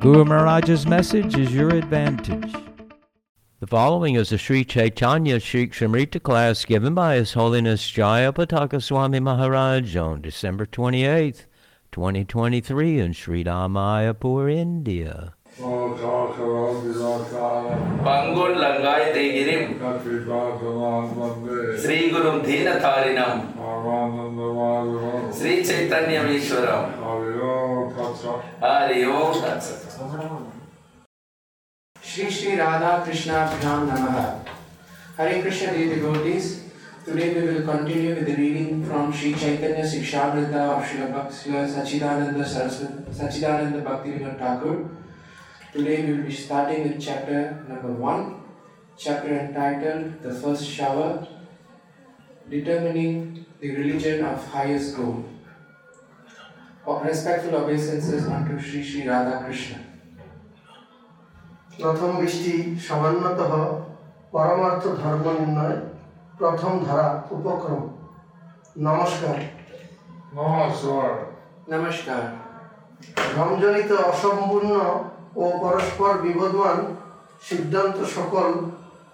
Guru Maharaj's message is your advantage. The following is a Sri Chaitanya Shikshamrita class given by His Holiness Jaya Pataka Swami Maharaj on December 28, 2023 in Sri Mayapur, India. Hari Om Shri Shri Radha Krishna Bhyam Namaha. Hare Krishna devotees, today we will continue with the reading from Sri Chaitanya Sikshamrita of Srila Sachidananda, Sachidananda Bhakti Vinod Thakur. Today we will be starting with chapter number 1, chapter entitled The First Shower, Determining the Religion of Highest Goal. Respectful obeisances unto Shri Shri Radha Krishna. প্রথম বৃষ্টি সামান্যতঃ পরমার্থ ধর্ম নির্ণয় প্রথম ধারা উপক্রম নমস্কার Namaskar. ভ্রমজনিত অসম্পূর্ণ ও পরস্পর বিবদমান সিদ্ধান্ত সকল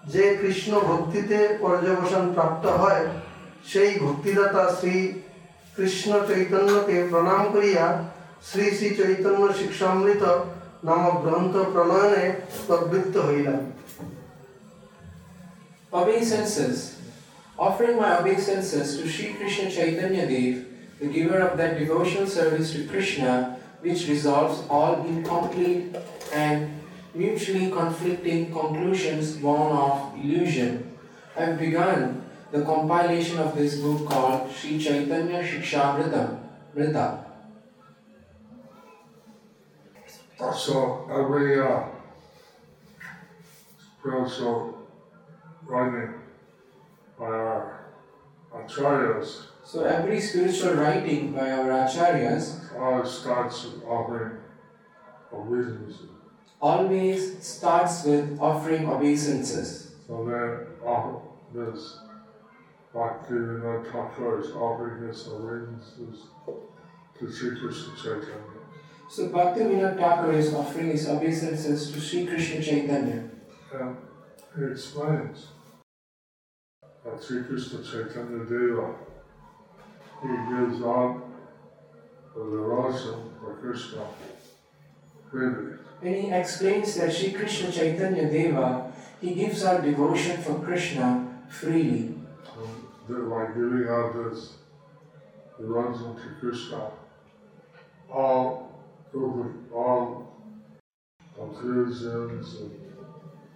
যে কৃষ্ণ ভক্তিতে পর্যবসান প্রাপ্ত হয় সেই ভক্তিদাতা শ্রী কৃষ্ণ চৈতন্যকে প্রণাম করিয়া শ্রী শ্রী চৈতন্য শিক্ষামৃত নামক গ্রন্থ প্রণয়নে প্রবৃত্ত হইলাম Obeisances. Offering my obeisances to Sri Krishna Chaitanya Dev, the giver of that devotional service to Krishna which resolves all incomplete and mutually conflicting conclusions born of illusion, I have begun the compilation of this book called Sri Chaitanya Shikshamrita. Mrita. So every uh, spiritual writing by our acharyas So every spiritual writing by our acharyas always starts with offering obeisances. always starts with offering obeisances. So then offer this Bhaktivinoda Thakur uh, is offering his obeisances to Sri Krishna Chaitanya. So Bhakti Vinod Thakur is offering his obeisances to Sri Krishna Chaitanya. And he explains that Sri Krishna Chaitanya Deva, he gives up the devotion for Krishna freely. When he explains that Sri Krishna Chaitanya Deva, he gives our devotion for Krishna freely. And that like giving out this runs to Krishna, all all confusions and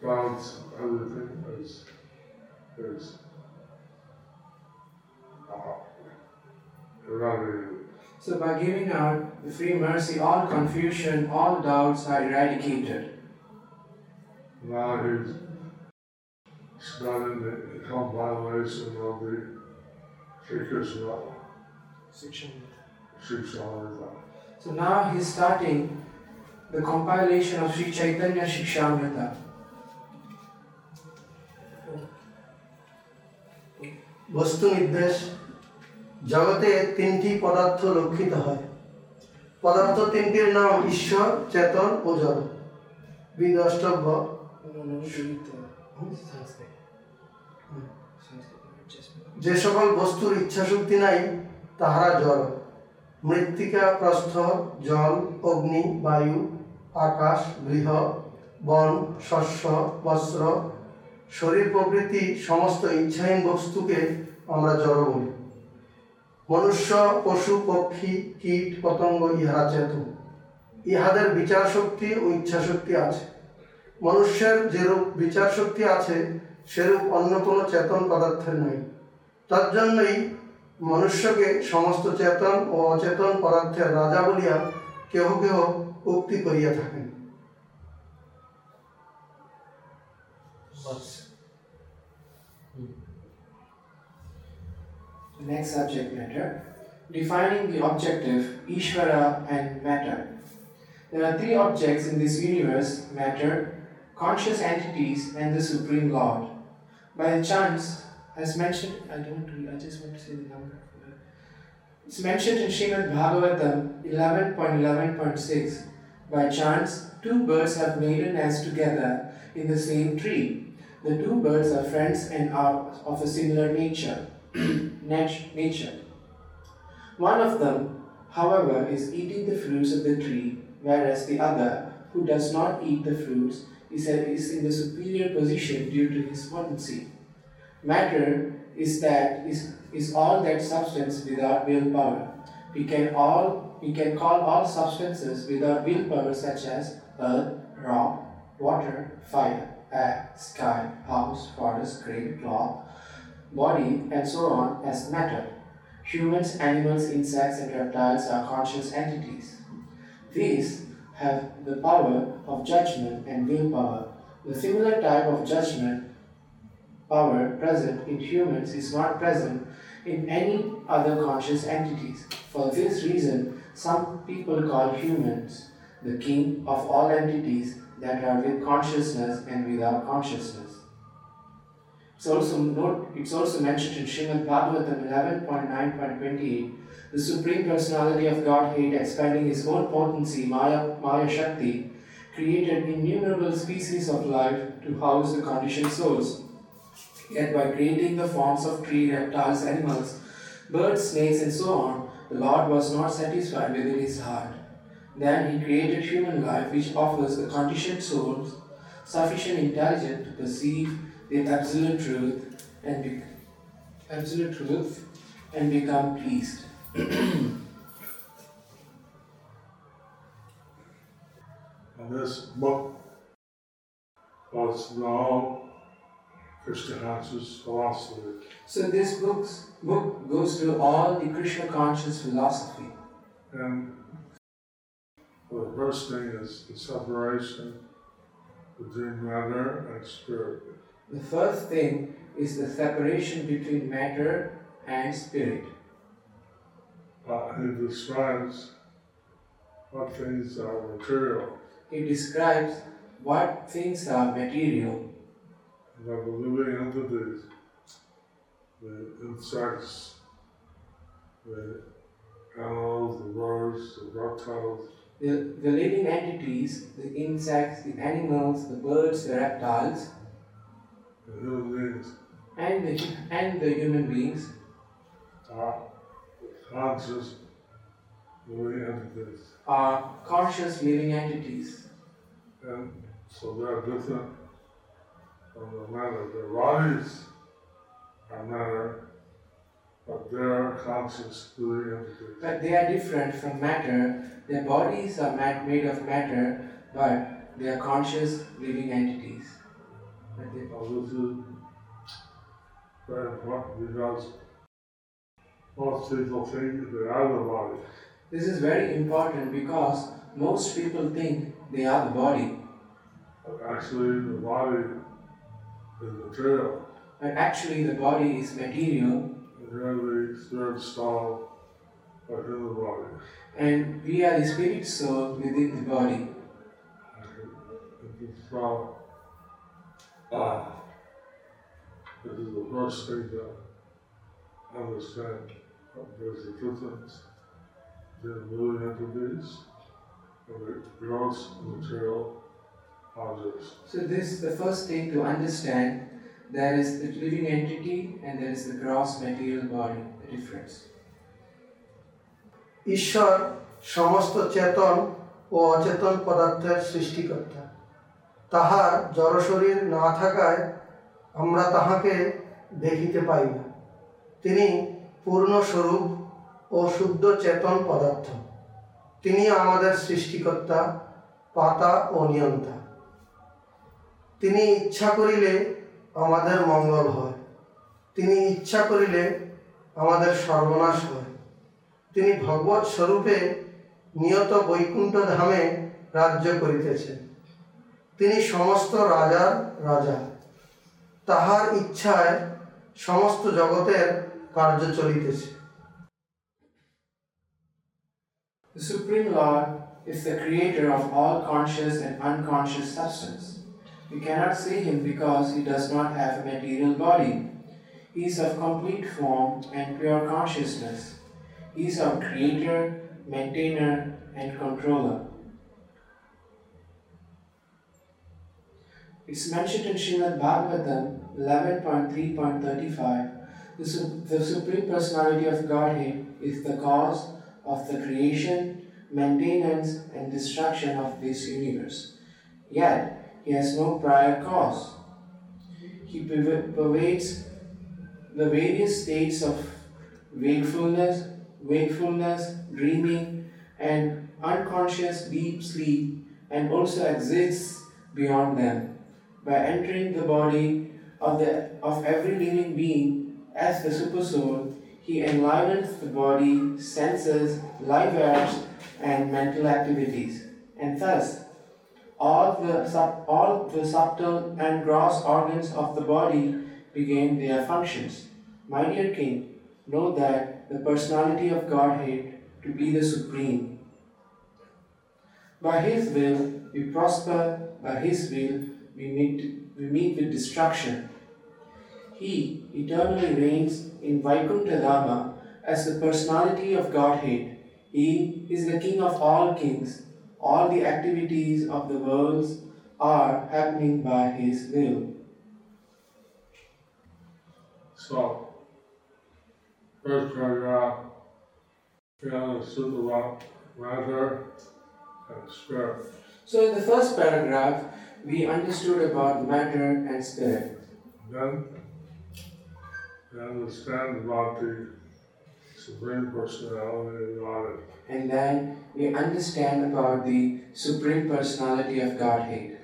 doubts, everything is is uh, eradicated. So by giving out the free mercy, all confusion, all doubts are eradicated. Now he's starting the compilation of the Sri Krishna Shikshamrita. So now he's starting the compilation of Sri Chaitanya Shikshamrita. বস্তু নির্দেশ জগতে তিনটি পদার্থ লক্ষিত হয় পদার্থ তিনটির নাম ঈশ্বর চেতন ও জড় বিদ্রষ্টব্য যে সকল বস্তুর ইচ্ছাশক্তি নাই, তাহারা জড় মৃত্তিকা, প্রস্থ, জল, অগ্নি, বায়ু, আকাশ, গৃহ, বন, শস্য, বস্ত্র, শরীর প্রকৃতি সমস্ত ইচ্ছাহীন বস্তুকে আমরা জড় বলি। মনুষ্য, পশু, পক্ষী, কীট, পতঙ্গ, ইহারা চেতন ইহাদের বিচার শক্তি ও ইচ্ছা শক্তি আছে। মনুষ্যের যেরূপ বিচার শক্তি আছে সেরূপ অন্য কোনো চেতন পদার্থের নাই তার জন্যই মনুষ্যকে সমস্ত চেতন ও অচেতন পদার্থের রাজা বলিয়া কেহ কেহ উক্তি করিয়া থাকেন What's the next subject matter? Defining the objective, Ishvara and matter. There are three objects in this universe matter, conscious entities, and the Supreme Lord. By chance, as mentioned, I don't I just want to say the number. It's mentioned in Srimad Bhagavatam 11.11.6. By chance, two birds have made a nest together in the same tree. The two birds are friends and are of a similar nature. nat- nature. One of them, however, is eating the fruits of the tree, whereas the other, who does not eat the fruits, is, is in the superior position due to his potency. Matter is that is, is all that substance without willpower. We can all we can call all substances without willpower such as earth, rock, water, fire, air, sky, house, forest, grain, cloth, body, and so on as matter. Humans, animals, insects, and reptiles are conscious entities. These have the power of judgment and willpower. The similar type of judgment power present in humans is not present in any other conscious entities. For this reason, some people call humans the king of all entities that are with consciousness and without consciousness. It's also, note, it's also mentioned in Srimad Bhagavatam 11.9.28 the Supreme Personality of Godhead, expanding His own potency, Maya, Maya Shakti, created innumerable species of life to house the conditioned souls. Yet, by creating the forms of tree, reptiles, animals, birds, snakes, and so on, the Lord was not satisfied within His heart. Then He created human life, which offers the conditioned souls sufficient intelligence to perceive the absolute truth and be, absolute truth and become pleased. And this book was now Krishna conscious philosophy. So this book's, book goes through all the Krishna conscious philosophy. And the first thing is the separation between matter and spirit. The first thing is the separation between matter and spirit. Uh, he describes what things are material, He describes what things are material, that the living entities, the insects, the animals, the birds, the reptiles, the, the living entities, the insects, the animals, the birds, the reptiles, the human beings. And the, and the human beings. Are conscious living entities. are conscious living entities. And so they're different uh, from the matter. Their bodies are matter, but they're conscious living entities. But they are different from matter. Their bodies are made of matter, but they are conscious living entities. But they- Now this is very important because people think they are the body. This is very important because most people think they are the body, But actually the body is material. but actually the body is material And the spirit soul within the body. and we are the spirit soul within the body. From uh, this is the first thing to understand. There's a difference between living entities and the gross material objects. So this is the first thing to understand. There is the living entity and there is the gross material body, the difference. ঈশ্বর সমস্ত চেতন ও অচেতন পদার্থের সৃষ্টিকর্তা তাহার জড়শরীর না থাকায় আমরা তাহাকে দেখিতে পাই না তিনি পূর্ণ স্বরূপ ও শুদ্ধ চেতন পদার্থ। তিনি আমাদের সৃষ্টিকর্তা, পাতা ও নিয়ন্তা। তিনি ইচ্ছা করিলে আমাদের মঙ্গল হয়। তিনি ইচ্ছা করিলে আমাদের সর্বনাশ হয়। তিনি ভগবৎ স্বরূপে নিয়ত বৈকুণ্ঠ ধামে রাজ্য করিতেছেন। তিনি সমস্ত রাজার রাজা। তাহার ইচ্ছায় সমস্ত জগতের কার্য চলিতেছে The Supreme Lord is the creator of all conscious and unconscious substance. We cannot see him because he does not have a material body. He is of complete form and pure consciousness. He is our creator, maintainer, and controller. It's mentioned in Srimad Bhagavatam 11.3.35 the, the Supreme Personality of Godhead is the cause of the creation, maintenance, and destruction of this universe. Yet, he has no prior cause. He perv- pervades the various states of wakefulness, wakefulness, dreaming, and unconscious deep sleep, and also exists beyond them. By entering the body of, the, of every living being as the supersoul, he enlivens the body, senses, live airs, and mental activities, and thus all the, sub, all the subtle and gross organs of the body begin their functions. My dear King, know that the personality of Godhead to be the supreme. By His will we prosper, by His will we meet, we meet with destruction. He eternally reigns in Vaikuntha Dhama as the personality of Godhead. He is the King of all kings. All the activities of the worlds are happening by His will. So, first paragraph, understood about matter and spirit. So, in the first paragraph, we understood about matter and spirit. Then we understand about the Supreme Personality of Godhead. And then we understand about the Supreme Personality of Godhead.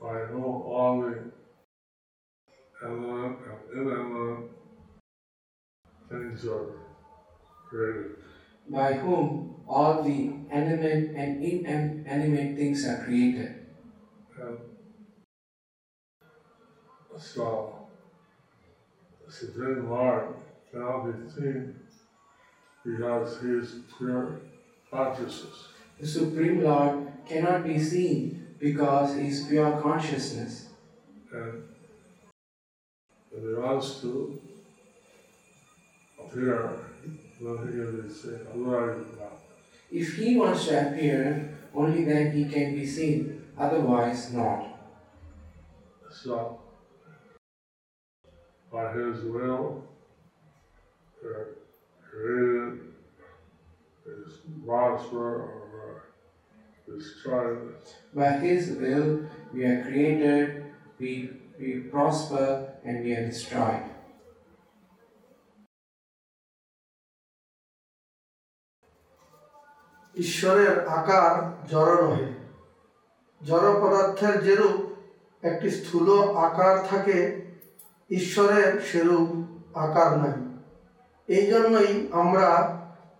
by whom all the eminent and ineminent things are created. by whom all the animate and inanimate things are created. And so, Supreme Lord cannot be seen because he is pure consciousness. The Supreme Lord cannot be seen because he is pure consciousness. And if he wants to appear, then he seen. Otherwise, not. If he wants to appear, only then he can be seen, otherwise, not. So, by his will, they're created, is prosper or uh, destroyed. By his will, we are created, we, we prosper, and we are destroyed. ঈশ্বরের আকার জড় নহে জড় পদার্থের যেরূপ একটি স্থূল আকার থাকে ঈশ্বরের সেরূপ আকার নাই এই জন্যই আমরা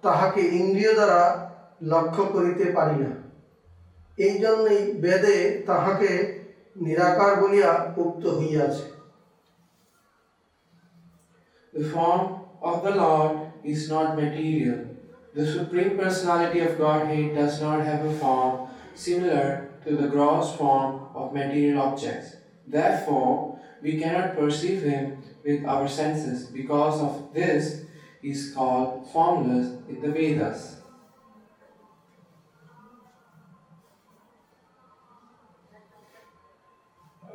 তাহাকে ইন্দ্রিয় দ্বারা লক্ষ্য করিতে পারি না এই জন্যই বেদে তাহাকে নিরাকার বলিয়া উক্ত হইয়াছে The form of the Lord is not material. The Supreme Personality of Godhead does not have a form similar to the gross form of material objects. Therefore, we cannot perceive Him with our senses. Because of this, He is called formless in the Vedas.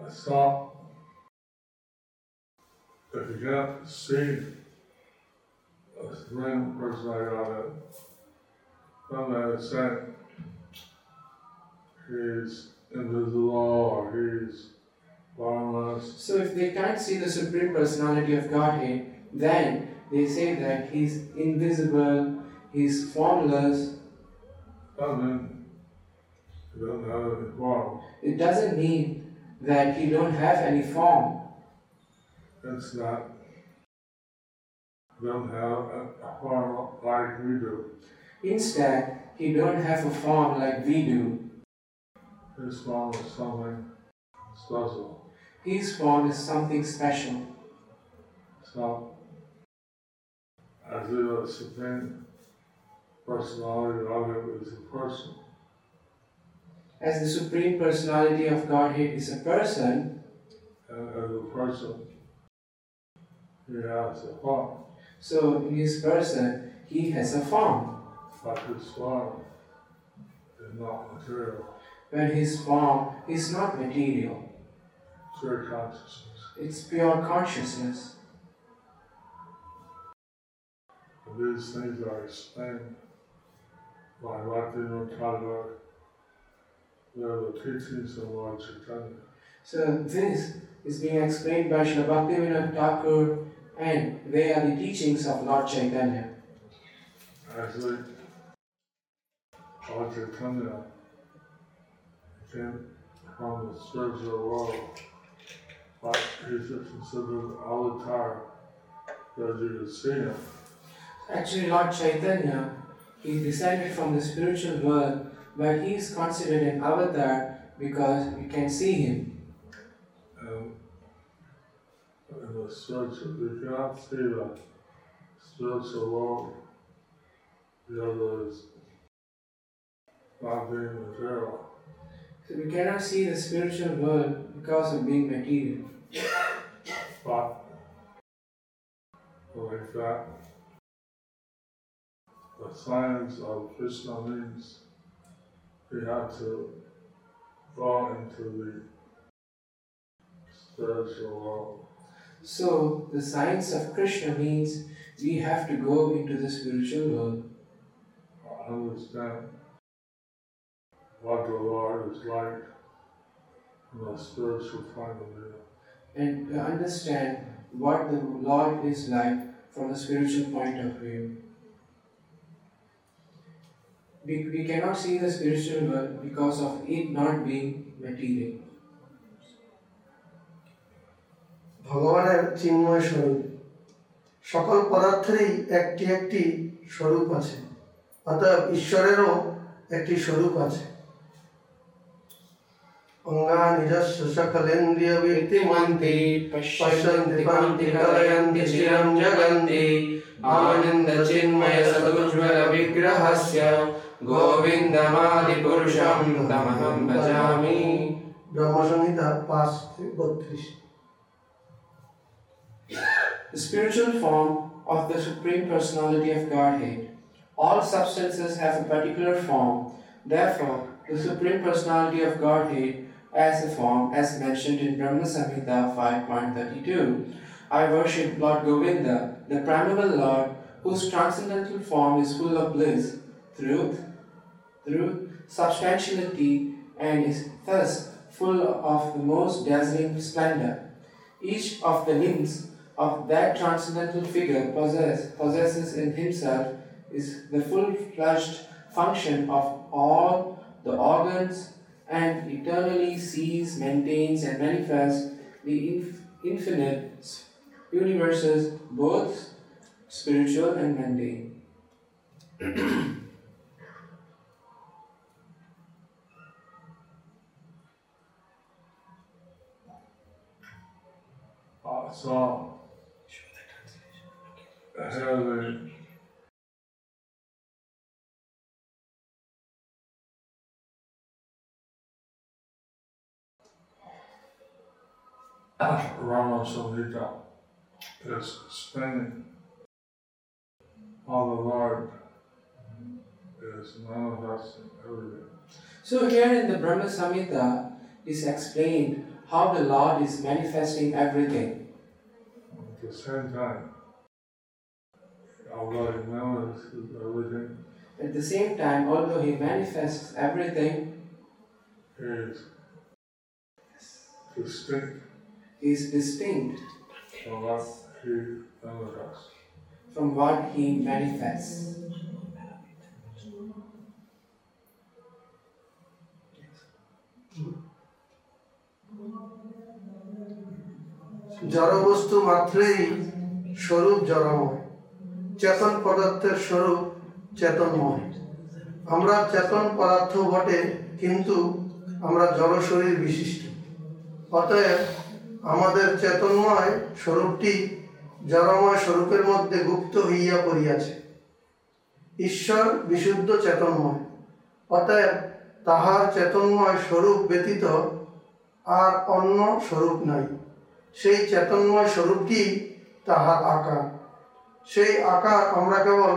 So, if you can't see a supreme person like that, then they say he's invisible or he's formless. So, if they can't see the Supreme Personality of Godhead, then they say that He's invisible, He's formless. Means he doesn't have any form. It doesn't mean that He don't have any form. It's not Don't have a, a form like we do. Instead, He don't have a form like we do. His form is something special. His form is something special. So, as the Supreme Personality of it is a person, As the Supreme Personality of Godhead is a person, and as a person, he has a form, so in his person he has a form, but his form is not material, but his form is not material. Pure consciousness. It's pure consciousness. And these things are explained by Bhaktivinoda Thakur. They are the teachings of Lord Chaitanya. So this is being explained by Srila Bhaktivinoda Thakur and they are the teachings of Lord Chaitanya. Actually, Lord Chaitanya came from the spiritual world, but he's a considered avatar that you can see him. Actually, Lord Chaitanya, he descended from the spiritual world, but he is considered an avatar because you can see him. And in the spiritual, you cannot see the spiritual world because it's not being material. So we cannot see the spiritual world because of being material. Like that, the science of Krishna means we have to go into the spiritual world. So the science of Krishna means we have to go into the spiritual world understand what the Lord is like from a spiritual point of view and to understand what the Lord is like from a spiritual point of view. We, we cannot see the spiritual world because of it not being material. ভগবানের চিন্ময় স্বরূপ সকল পদার্থেরই একটি একটি স্বরূপ আছে অতএব ঈশ্বরেরও একটি স্বরূপ আছে अङ्गानिजस्य सकलेन्द्रियवितिमन्ति पश्यन्ति पन्ति कलयन्ति चिरं जगन्ति आनन्दचिन्मयसदुज्ज्वलविग्रहस्य गोविन्दमादिपुरुषं तमहं भजामि ब्रह्मसंहिता पाँच बत्तीस Spiritual form of the Supreme Personality of Godhead. All substances have a particular form. Therefore, the Supreme Personality of Godhead has a form as mentioned in Brahma Samhita 5.32. I worship Lord Govinda, the primeval Lord, whose transcendental form is full of bliss, truth, truth, substantiality, and is thus full of the most dazzling splendor. Each of the limbs of that transcendental figure possess, possesses in himself is the full-fledged function of all the organs and eternally sees, maintains, and manifests the inf- infinite universes, both spiritual and mundane. Uh, so, here the Brahma Samhita is explaining how the Lord is manifesting everything. So here in the Brahma Samhita is explained how the Lord is manifesting everything. At the same time, although He manifests everything, At the same time, although He manifests everything, He is distinct is distinct from what He manifests. from what He manifests. জড়বস্তু মাত্রেই স্বরূপ জড়ময় চেতন পদার্থের স্বরূপ চেতনময় আমরা চেতন পদার্থ বটে কিন্তু আমরা জড় শরীর বিশিষ্ট অতএব আমাদের চেতনময় স্বরূপটি জড়ময় স্বরূপের মধ্যে গুপ্ত হইয়া পড়িয়াছে। ঈশ্বর বিশুদ্ধ চেতনময়, অতএব তাহার চেতনময় স্বরূপ ব্যতীত আর অন্য স্বরূপ নাই। সেই চেতনময় স্বরূপটি তাহার আকার। সেই আকার আমরা কেবল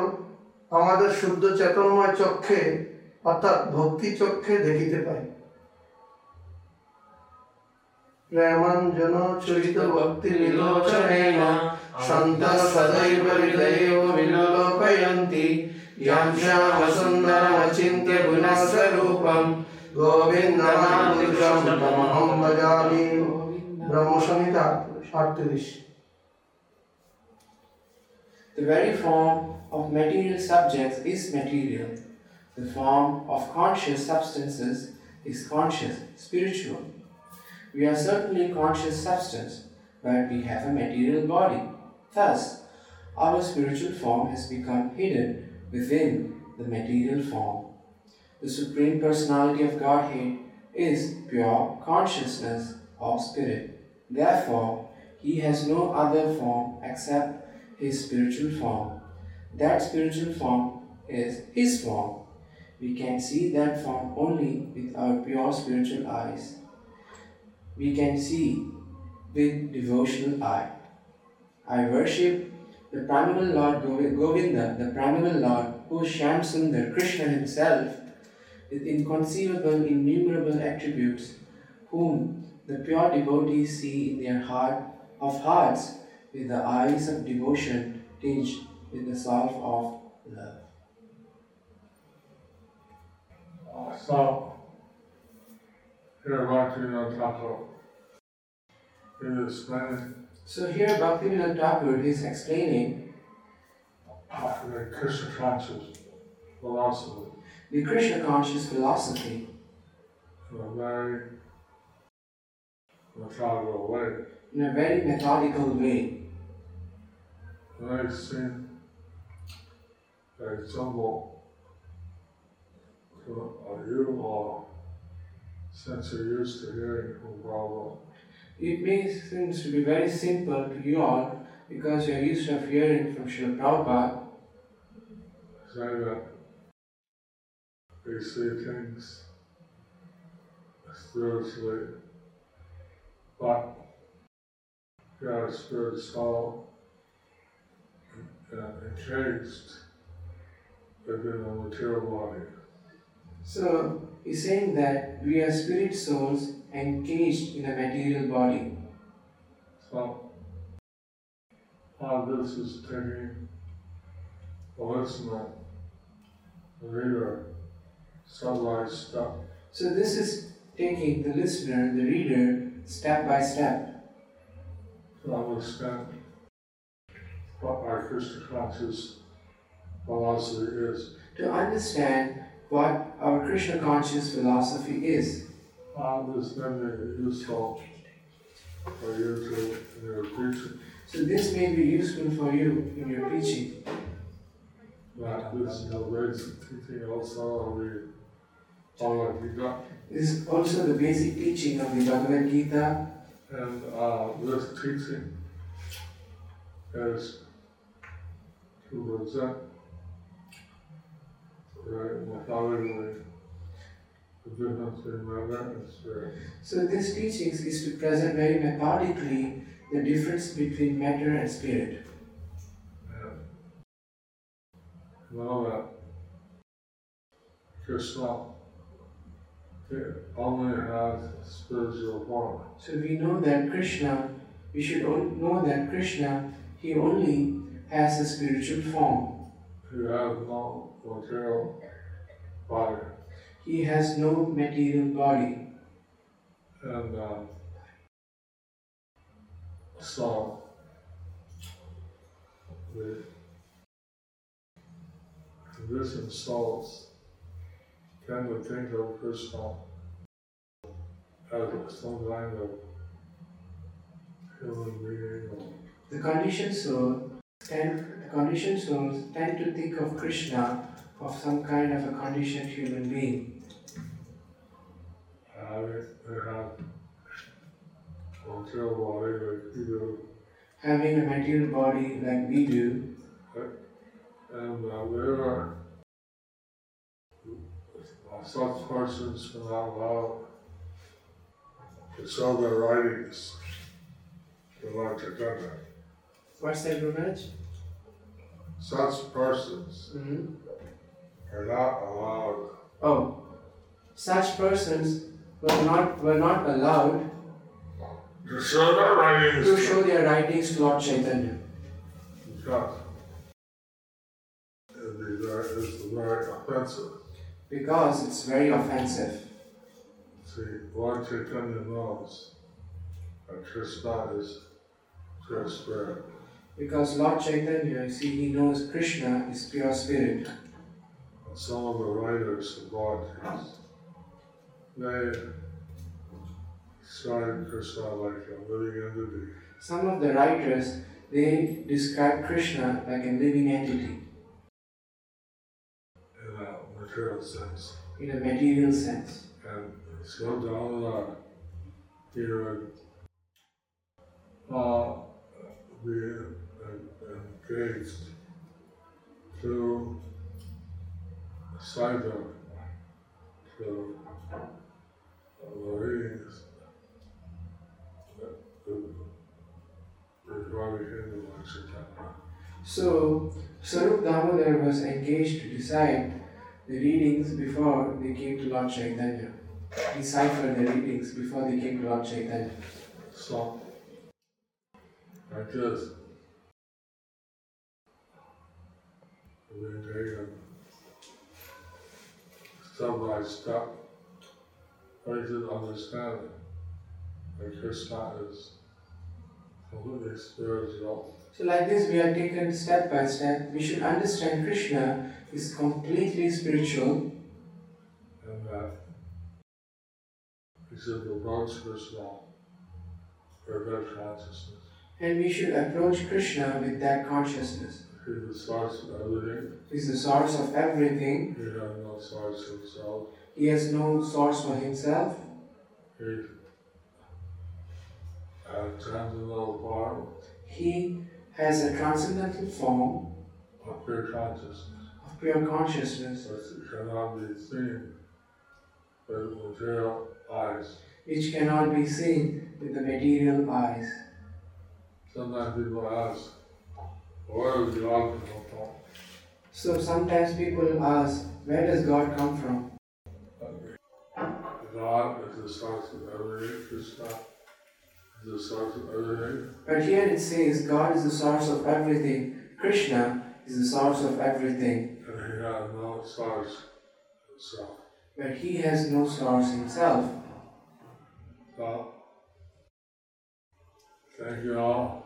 আমাদের শুদ্ধ চেতনময় চক্ষে, অর্থাৎ ভক্তি চক্ষে দেখিতে পাই। प्रेमञ्जनोच्युरित भक्तिविलोचनेन सन्तः सदैव हृदयो विलोकयन्ति यां श्यामसुन्दरमचिन्त्य गुणस्वरूपं गोविन्दनामृतं नमहं भजामि ब्रह्मसंहिता अड़तीस The very form of material subjects is material. The form of conscious substances is conscious, spiritual. We are certainly conscious substance, but we have a material body. Thus, our spiritual form has become hidden within the material form. The Supreme Personality of Godhead is pure consciousness or spirit. Therefore, he has no other form except his spiritual form. That spiritual form is his form. We can see that form only with our pure spiritual eyes. We can see with devotional eye. I worship the primal Lord Govinda, the primal Lord, who is Shyam Sundar, Krishna himself, with inconceivable, innumerable attributes, whom the pure devotees see in their heart of hearts with the eyes of devotion tinged with the salve of love. Uh, so, here Bhaktivinoda Thakur is explaining So here Bhaktivinoda Thakur is explaining the Krishna conscious philosophy the Krishna conscious philosophy in a very methodical way. in a very methodical way. May seem very simple to you or since you're used to hearing from Prabhupada. It may seem to be very simple to you all because you are used to hearing from Srila Prabhupada say that we see things spiritually, but we are spirit soul and uh, encased within a material body. So he's saying that we are spirit souls encaged in a material body. So, how this is taking the listener, the reader, step by step So this is taking the listener, the reader, step by step to understand what our Krishna conscious philosophy is. to understand what our Krishna conscious philosophy is. How this may be useful for you in your preaching. So this may be useful for you in your preaching. That this is the basic teaching also of the Bhagavad Gita. This is also the basic teaching of the Bhagavad Gita, And uh, this teaching is to present very methodically the difference between matter and spirit. So this teaching is to present very methodically the difference between matter and spirit. Krishna only has spiritual form. So we know that Krishna, we should know that Krishna, he only has a spiritual form. He has no material body. He has no material body. And uh, so the conditioned souls tend to think of Krishna as some kind of human being or The conditioned soul tend, the conditioned souls tend to think of Krishna of some kind of a conditioned human being. they, they have material body like we do, having a material body like we do, and uh, they are such persons are not allowed to sell their writings to Lord Chaitanya. what's that, Gurumaharaj? Such persons hmm are not allowed Oh, such persons were not were not allowed to sell their writings to show their writings to Lord Chaitanya because it is very, it's very offensive. because it's very offensive. See, Lord Chaitanya knows that Krishna is pure spirit. Because Lord Chaitanya, see, he knows Krishna is pure spirit. Some of the writers of devotees, they describe Krishna like a living entity. Some of the writers they describe Krishna like a living entity in a material sense. in a material sense. And so down the line, he would uh, be engaged to to Lord Chaitanya. So Swarup Damodar was engaged to decide the readings before they came to Lord Chaitanya. Decipher the readings before they came to Lord Chaitanya. So. We taken step by step, basic understanding that Krishna is completely spiritual So like this we are taken step by step. We should understand Krishna is completely spiritual and that we should approach Krishna with that consciousness. and we should approach Krishna with that consciousness. He's the source of everything. He's the source of everything. He has no source for himself. He has no source for himself. He has transcendental form He has a transcendental form of pure consciousness, of pure consciousness which cannot be seen with material eyes. which cannot be seen with the material eyes. Sometimes people ask, where does God come from? So sometimes people ask, where does God come from? God is the source of everything. Krishna is the source of everything. But here it says God is the source of everything. Krishna is the source of everything. And he has no source himself. But he has no source himself. So, thank you all.